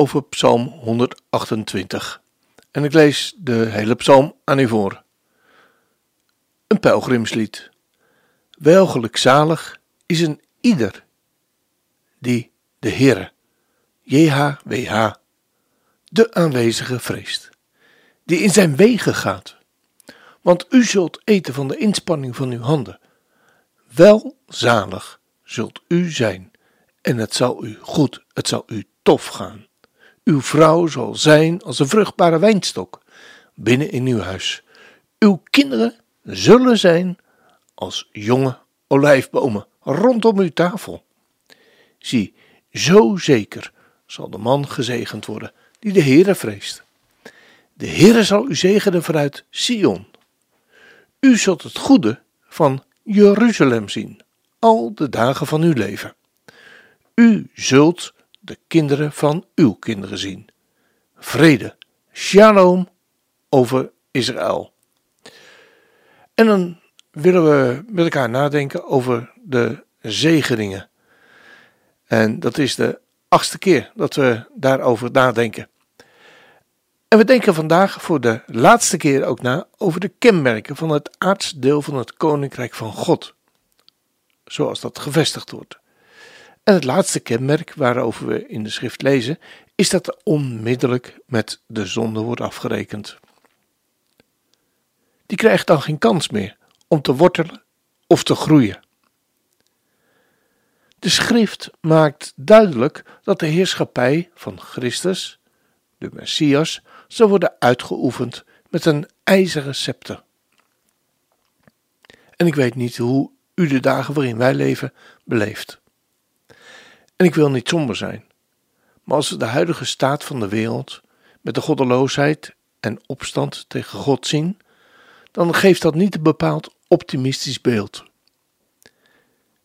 over Psalm 128. En ik lees de hele psalm aan u voor. Een pelgrimslied. Welgelijk zalig is een ieder die de Heere, JHWH, de aanwezige vreest, die in zijn wegen gaat. Want u zult eten van de inspanning van uw handen. Welzalig zult u zijn, en het zal u goed, het zal u tof gaan. Uw vrouw zal zijn als een vruchtbare wijnstok binnen in uw huis. Uw kinderen zullen zijn als jonge olijfbomen rondom uw tafel. Zie, zo zeker zal de man gezegend worden die de Heere vreest. De Heere zal u zegenen vanuit Sion. U zult het goede van Jeruzalem zien, al de dagen van uw leven. U zult de kinderen van uw kinderen zien. Vrede, shalom over Israël. En dan willen we met elkaar nadenken over de zegeningen. En dat is de achtste keer dat we daarover nadenken. En we denken vandaag voor de laatste keer ook na over de kenmerken van het aardsdeel van het koninkrijk van God, zoals dat gevestigd wordt. En het laatste kenmerk waarover we in de schrift lezen, is dat onmiddellijk met de zonde wordt afgerekend. Die krijgt dan geen kans meer om te wortelen of te groeien. De schrift maakt duidelijk dat de heerschappij van Christus, de Messias, zal worden uitgeoefend met een ijzeren scepter. En ik weet niet hoe u de dagen waarin wij leven beleeft. En ik wil niet somber zijn, maar als we de huidige staat van de wereld met de goddeloosheid en opstand tegen God zien, dan geeft dat niet een bepaald optimistisch beeld.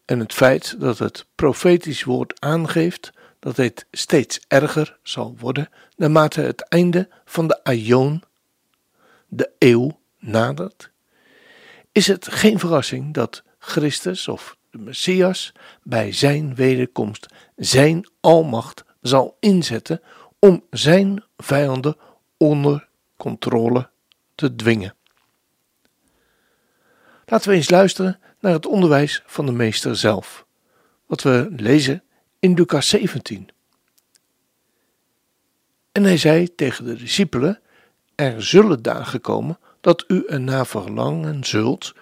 En het feit dat het profetisch woord aangeeft dat dit steeds erger zal worden naarmate het einde van de aion, de eeuw, nadert, is het geen verrassing dat Christus of de Messias bij zijn wederkomst zijn almacht zal inzetten om zijn vijanden onder controle te dwingen. Laten we eens luisteren naar het onderwijs van de meester zelf, wat we lezen in Lucas 17. En hij zei tegen de discipelen: Er zullen dagen komen dat u ernaar verlangen zult,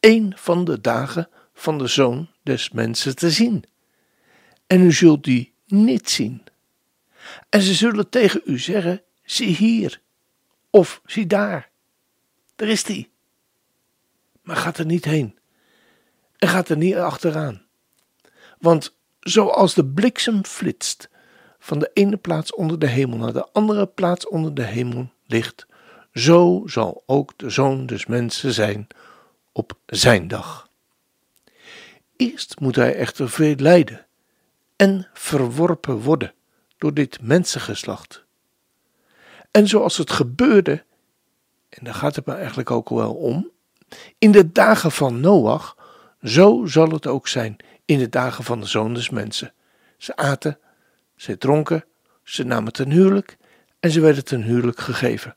een van de dagen van de zoon des mensen te zien. En u zult die niet zien. En ze zullen tegen u zeggen: zie hier, of zie daar. Daar is die. Maar gaat er niet heen. En gaat er niet achteraan. Want zoals de bliksem flitst van de ene plaats onder de hemel naar de andere plaats onder de hemel ligt, zo zal ook de zoon des mensen zijn op zijn dag. Eerst moet hij echter veel lijden en verworpen worden door dit mensengeslacht. En zoals het gebeurde, en daar gaat het me eigenlijk ook wel om, in de dagen van Noach, zo zal het ook zijn in de dagen van de zoon des mensen. Ze aten, ze dronken, ze namen ten huwelijk en ze werden ten huwelijk gegeven,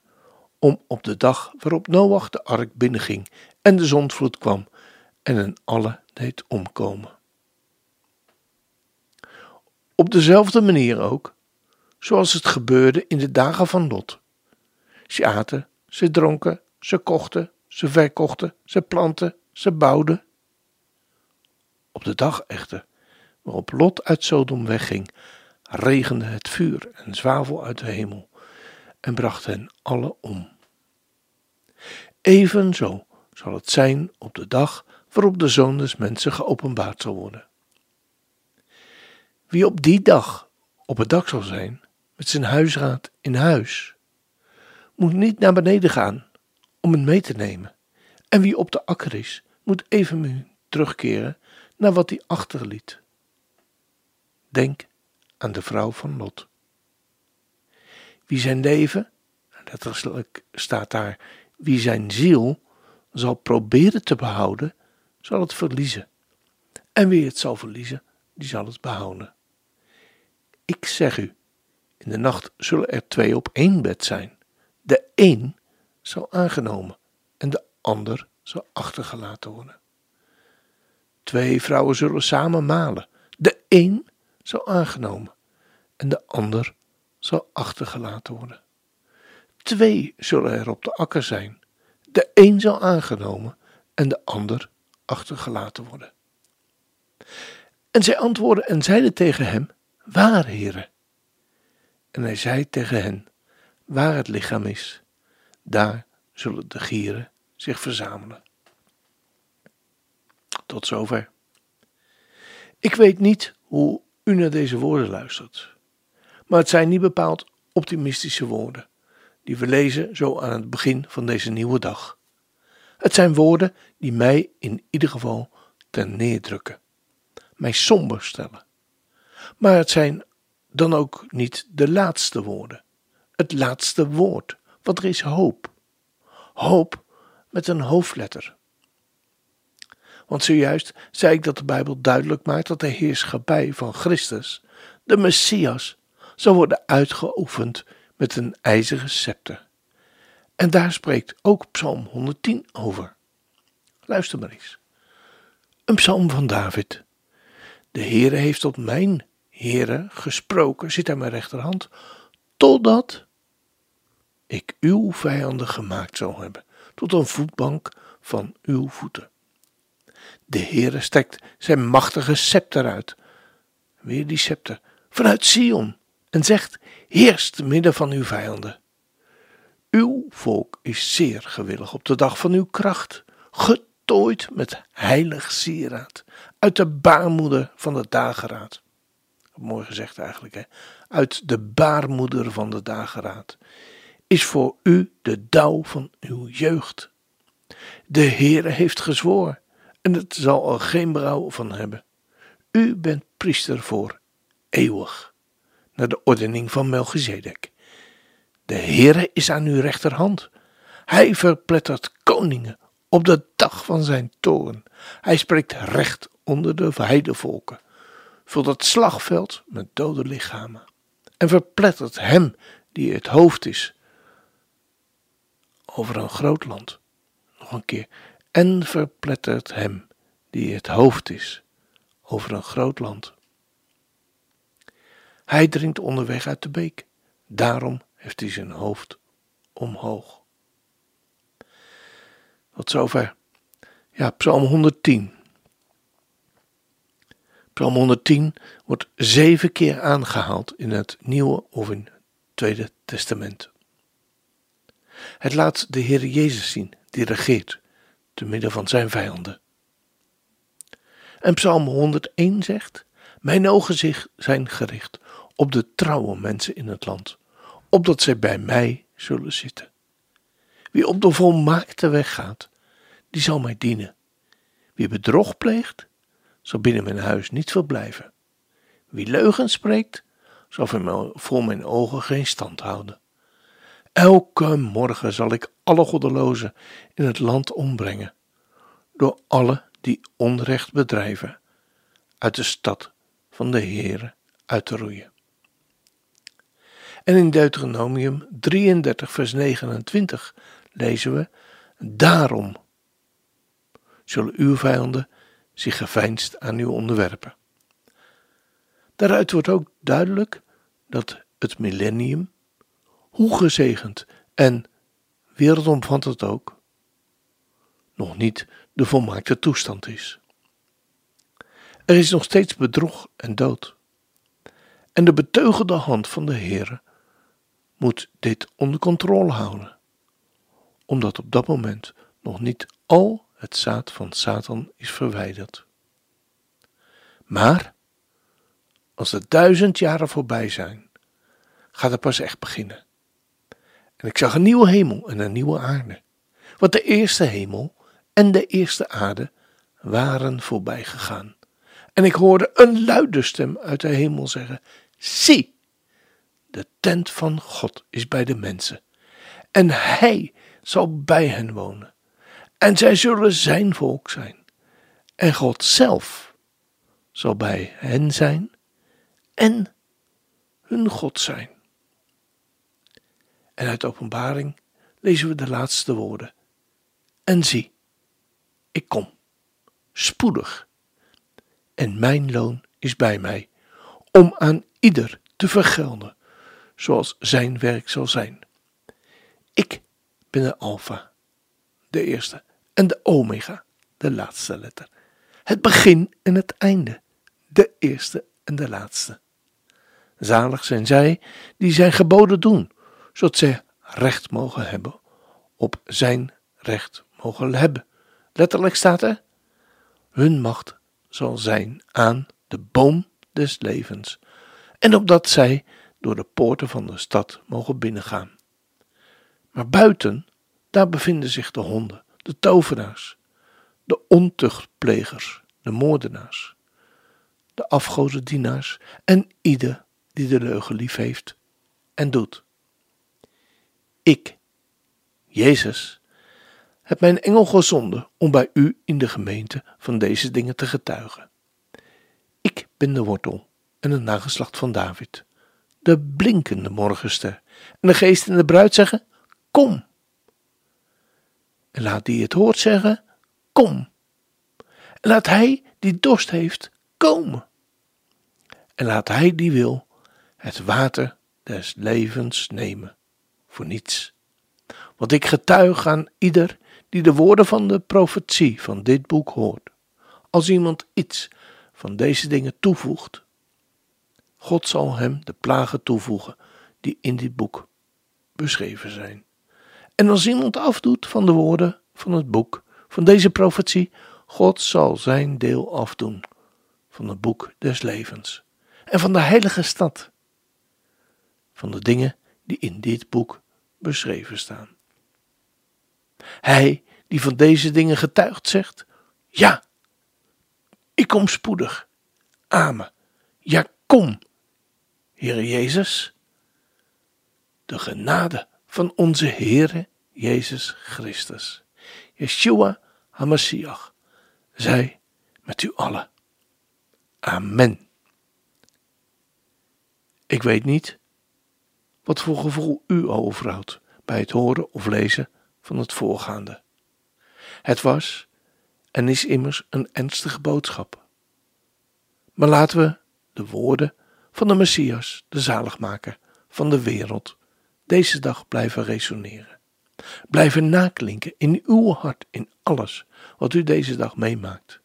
om op de dag waarop Noach de ark binnenging en de zondvloed kwam en hen alle deed omkomen. Op dezelfde manier ook, zoals het gebeurde in de dagen van Lot. Ze aten, ze dronken, ze kochten, ze verkochten, ze planten, ze bouwden. Op de dag echter, waarop Lot uit Sodom wegging, regende het vuur en zwavel uit de hemel en bracht hen alle om. Evenzo zal het zijn op de dag waarop de Zoon des Mensen geopenbaard zal worden. Wie op die dag op het dak zal zijn, met zijn huisraad in huis, moet niet naar beneden gaan om het mee te nemen. En wie op de akker is, moet even terugkeren naar wat hij achterliet. Denk aan de vrouw van Lot. Wie zijn leven, letterlijk staat daar, wie zijn ziel zal proberen te behouden, zal het verliezen. En wie het zal verliezen, die zal het behouden. Ik zeg u, in de nacht zullen er twee op één bed zijn. De een zal aangenomen en de ander zal achtergelaten worden. Twee vrouwen zullen samen malen. De een zal aangenomen en de ander zal achtergelaten worden. Twee zullen er op de akker zijn. De een zal aangenomen en de ander achtergelaten worden. En zij antwoordden en zeiden tegen hem: Waar, heren? En hij zei tegen hen: Waar het lichaam is, daar zullen de gieren zich verzamelen. Tot zover. Ik weet niet hoe u naar deze woorden luistert, maar het zijn niet bepaald optimistische woorden die we lezen zo aan het begin van deze nieuwe dag. Het zijn woorden die mij in ieder geval ten neerdrukken, mij somber stellen. Maar het zijn dan ook niet de laatste woorden, het laatste woord, want er is hoop. Hoop met een hoofdletter. Want zojuist zei ik dat de Bijbel duidelijk maakt dat de heerschappij van Christus, de Messias, zal worden uitgeoefend met een ijzeren scepter. En daar spreekt ook Psalm 110 over. Luister maar eens. Een psalm van David. De Heere heeft tot mijn Heere gesproken, zit aan mijn rechterhand, totdat ik uw vijanden gemaakt zal hebben, tot een voetbank van uw voeten. De Heere strekt zijn machtige scepter uit, weer die scepter, vanuit Sion, en zegt, heerst midden van uw vijanden. Uw volk is zeer gewillig op de dag van uw kracht, getooid met heilig sieraad, uit de baarmoeder van de dageraad. Mooi gezegd eigenlijk, hè? Uit de baarmoeder van de dageraad is voor u de dauw van uw jeugd. De Heere heeft gezworen, en het zal er geen berouw van hebben. U bent priester voor eeuwig, naar de ordening van Melchizedek. De Heere is aan uw rechterhand. Hij verplettert koningen op de dag van zijn toren. Hij spreekt recht onder de heidevolken. Vult het slagveld met dode lichamen. En verplettert hem die het hoofd is over een groot land. Nog een keer. En verplettert hem die het hoofd is over een groot land. Hij drinkt onderweg uit de beek. Daarom heeft hij zijn hoofd omhoog. Tot zover. Ja, Psalm 110. Psalm 110 wordt zeven keer aangehaald in het Nieuwe of in het Tweede Testament. Het laat de Heer Jezus zien, die regeert, te midden van zijn vijanden. En Psalm 101 zegt: Mijn ogen zich zijn gericht op de trouwe mensen in het land, opdat zij bij mij zullen zitten. Wie op de volmaakte weg gaat, die zal mij dienen. Wie bedrog pleegt, zal binnen mijn huis niet verblijven. Wie leugens spreekt, zal voor mijn ogen geen stand houden. Elke morgen zal ik alle goddelozen in het land ombrengen, door alle die onrecht bedrijven, uit de stad van de Heere uit te roeien. En in Deuteronomium 33, vers 29 lezen we: Daarom zullen uw vijanden zich geveinsd aan u onderwerpen. Daaruit wordt ook duidelijk dat het millennium hoe gezegend en wereldomvattend ook, nog niet de volmaakte toestand is. Er is nog steeds bedrog en dood. En de beteugelde hand van de Heer moet dit onder controle houden, omdat op dat moment nog niet al het zaad van Satan is verwijderd. Maar als de duizend jaren voorbij zijn gaat het pas echt beginnen. En ik zag een nieuwe hemel en een nieuwe aarde. Want de eerste hemel en de eerste aarde waren voorbij gegaan. En ik hoorde een luide stem uit de hemel zeggen: Zie, de tent van God is bij de mensen. En hij zal bij hen wonen. En zij zullen zijn volk zijn. En God zelf zal bij hen zijn en hun God zijn. En uit openbaring lezen we de laatste woorden. En zie, ik kom, spoedig, en mijn loon is bij mij, om aan ieder te vergelden, zoals zijn werk zal zijn. Ik ben de Alpha, de eerste, en de Omega, de laatste letter. Het begin en het einde, de eerste en de laatste. Zalig zijn zij die zijn geboden doen, zodat zij recht mogen hebben, op zijn recht mogen hebben. Letterlijk staat er: hun macht zal zijn aan de boom des levens, en opdat zij door de poorten van de stad mogen binnengaan. Maar buiten, daar bevinden zich de honden, de tovenaars, de ontuchtplegers, de moordenaars, de afgodendienaars en ieder die de leugen lief heeft en doet. Ik, Jezus, heb mijn engel gezonden om bij u in de gemeente van deze dingen te getuigen. Ik ben de wortel en het nageslacht van David, de blinkende morgenster. En de geest en de bruid zeggen: Kom. En laat die het hoort zeggen: Kom. En laat hij die dorst heeft komen. En laat hij die wil het water des levens nemen. Voor niets. Want ik getuig aan ieder die de woorden van de profetie van dit boek hoort. Als iemand iets van deze dingen toevoegt, God zal hem de plagen toevoegen die in dit boek beschreven zijn. En als iemand afdoet van de woorden van het boek, van deze profetie, God zal zijn deel afdoen van het boek des levens en van de heilige stad, van de dingen die in dit boek beschreven staan. Hij die van deze dingen getuigt zegt, ja, ik kom spoedig. Amen. Ja, kom, Heere Jezus. De genade van onze Heere Jezus Christus, Yeshua HaMashiach, zij met u allen. Amen. Ik weet niet wat voor gevoel u overhoudt bij het horen of lezen van het voorgaande. Het was en is immers een ernstige boodschap. Maar laten we de woorden van de Messias, de zaligmaker van de wereld, deze dag blijven resoneren. Blijven naklinken in uw hart, in alles wat u deze dag meemaakt.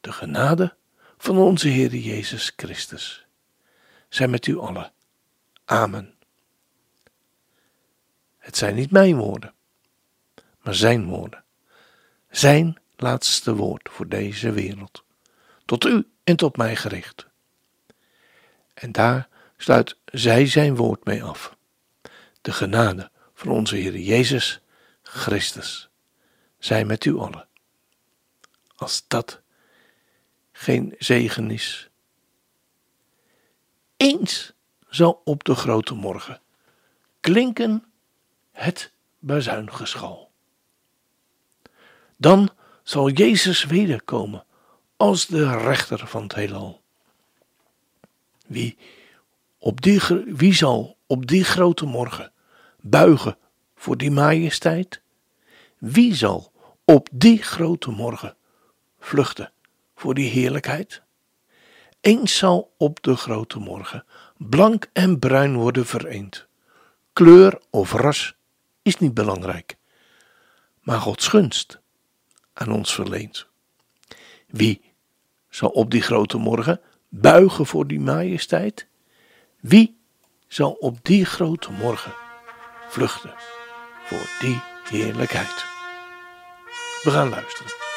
De genade van onze Heer Jezus Christus zij met u allen. Amen. Het zijn niet mijn woorden, maar zijn woorden. Zijn laatste woord voor deze wereld. Tot u en tot mij gericht. En daar sluit zij zijn woord mee af. De genade van onze Heer Jezus Christus. Zij met u allen. Als dat geen zegen is. Eens zal op de grote morgen klinken het bazuingeschal. Dan zal Jezus wederkomen als de rechter van het heelal. Wie, op die, wie zal op die grote morgen buigen voor die majesteit? Wie zal op die grote morgen vluchten voor die heerlijkheid? Eens zal op de grote morgen blank en bruin worden vereend. Kleur of ras is niet belangrijk, maar Gods gunst aan ons verleent. Wie zal op die grote morgen buigen voor die majesteit? Wie zal op die grote morgen vluchten voor die heerlijkheid? We gaan luisteren.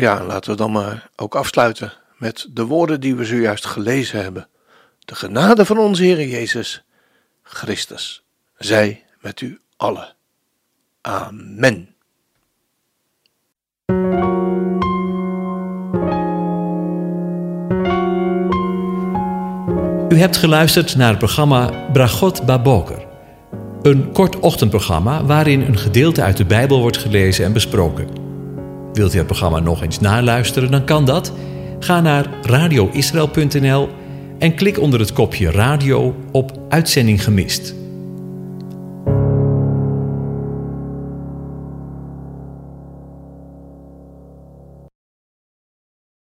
Ja, laten we dan maar ook afsluiten met de woorden die we zojuist gelezen hebben. De genade van onze Heer Jezus Christus, zij met u allen. Amen. U hebt geluisterd naar het programma Bragot Baboker. Een kort ochtendprogramma waarin een gedeelte uit de Bijbel wordt gelezen en besproken. Wilt u het programma nog eens naluisteren, dan kan dat. Ga naar radioisrael.nl en klik onder het kopje radio op Uitzending gemist.